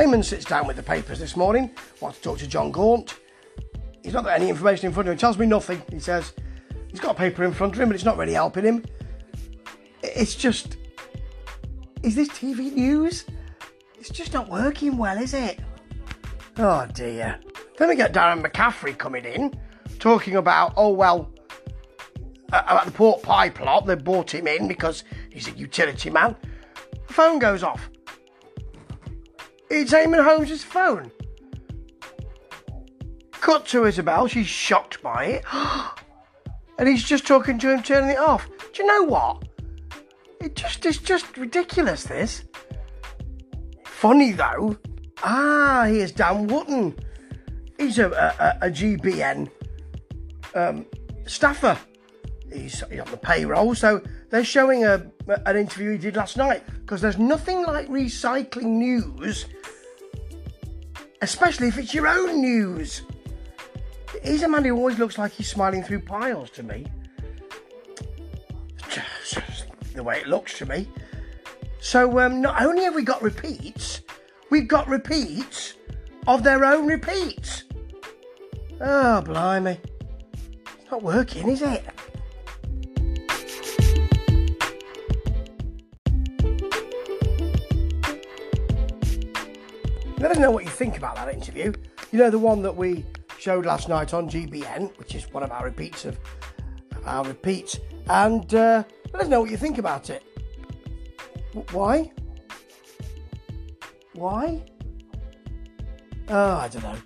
Eamonn sits down with the papers this morning, wants to talk to Jon Gaunt. He's not got any information in front of him, tells me nothing. He says he's got a paper in front of him, but it's not really helping him. It's just. Is this TV news? It's just not working well, is it? Oh dear. Then we get Darren McCaffrey coming in, talking about, oh well, about the pork pie plot. They brought him in because he's a utility man. The phone goes off. It's Eamonn Holmes' phone. Cut to Isabel, she's shocked by it. and he's just talking to him, turning it off. Do you know what? It just it's just ridiculous, this. Funny though. Ah, here's Dan Wootton. He's a, a, a GBN um, staffer. He's, he's, on the payroll, so they're showing a, an interview he did last night because there's nothing like recycling news, especially if it's your own news. He's a man who always looks like he's smiling through piles to me. Just the way it looks to me. So um, not only have we got repeats, we've got repeats of their own repeats. Oh, blimey. It's not working, is it? Let us know what you think about that interview. You know, the one that we showed last night on GBN, which is one of our repeats of, of our repeats. And uh, let us know what you think about it. Why? Why? Oh, I don't know.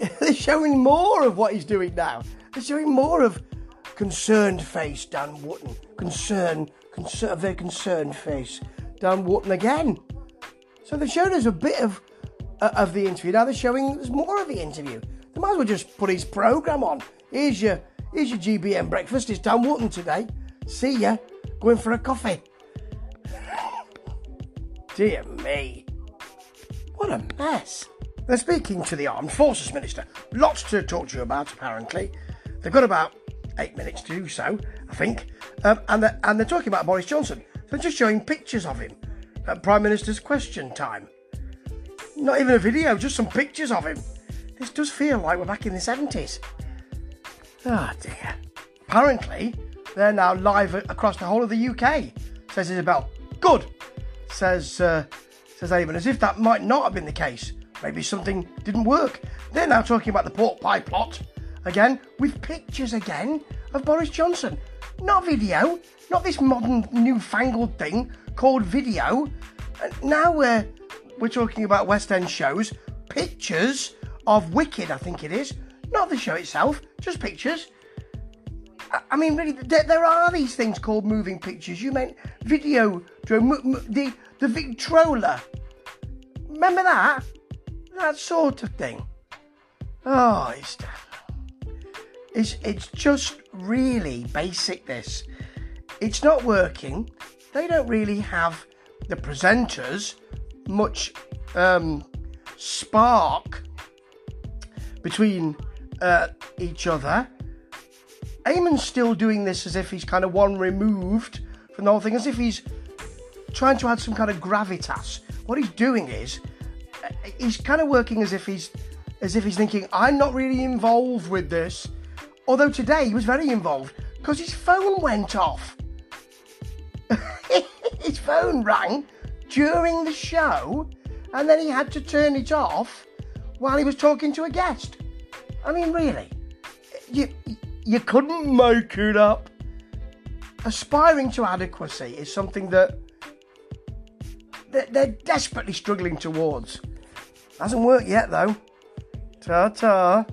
They're showing more of what he's doing now. They're showing more of concerned face Dan Wootton. Concern, concern, their concerned face Dan Wootton again. So they've shown us a bit of of the interview. Now they're showing us more of the interview. They might as well just put his program on. Here's your here's your GBN breakfast. It's Dan Wootton today. See ya. Going for a coffee. Dear me. What a mess. They're speaking to the Armed Forces Minister. Lots to talk to you about, apparently. They've got about eight minutes to do so, I think. Um, and, they're, and they're talking about Boris Johnson. They're just showing pictures of him at Prime Minister's question time. Not even a video, just some pictures of him. This does feel like we're back in the 70s. Ah, oh dear. Apparently, they're now live across the whole of the UK, says Isabel. Good, says uh, says Eamonn, as if that might not have been the case. Maybe something didn't work. They're now talking about the pork pie plot again, with pictures again of Boris Johnson. Not video, not this modern newfangled thing called video. And now we're we're talking about West End shows, pictures of Wicked, I think it is. Not the show itself, just pictures. I mean, really, there, are these things called moving pictures. You meant video, the the Victrola. Remember that? That sort of thing. Oh, it's it's it's just really basic. This, it's not working. They don't really have the presenters much um, spark between uh, each other. Eamonn's still doing this as if he's kind of one removed from the whole thing, as if he's trying to add some kind of gravitas. What he's doing is uh, he's kind of working as if he's as if he's thinking, I'm not really involved with this. Although today he was very involved because his phone went off. his phone rang during the show and then he had to turn it off while he was talking to a guest. I mean, really, you, you couldn't make it up. Aspiring to adequacy is something that they're desperately struggling towards. Hasn't worked yet, though. Ta ta.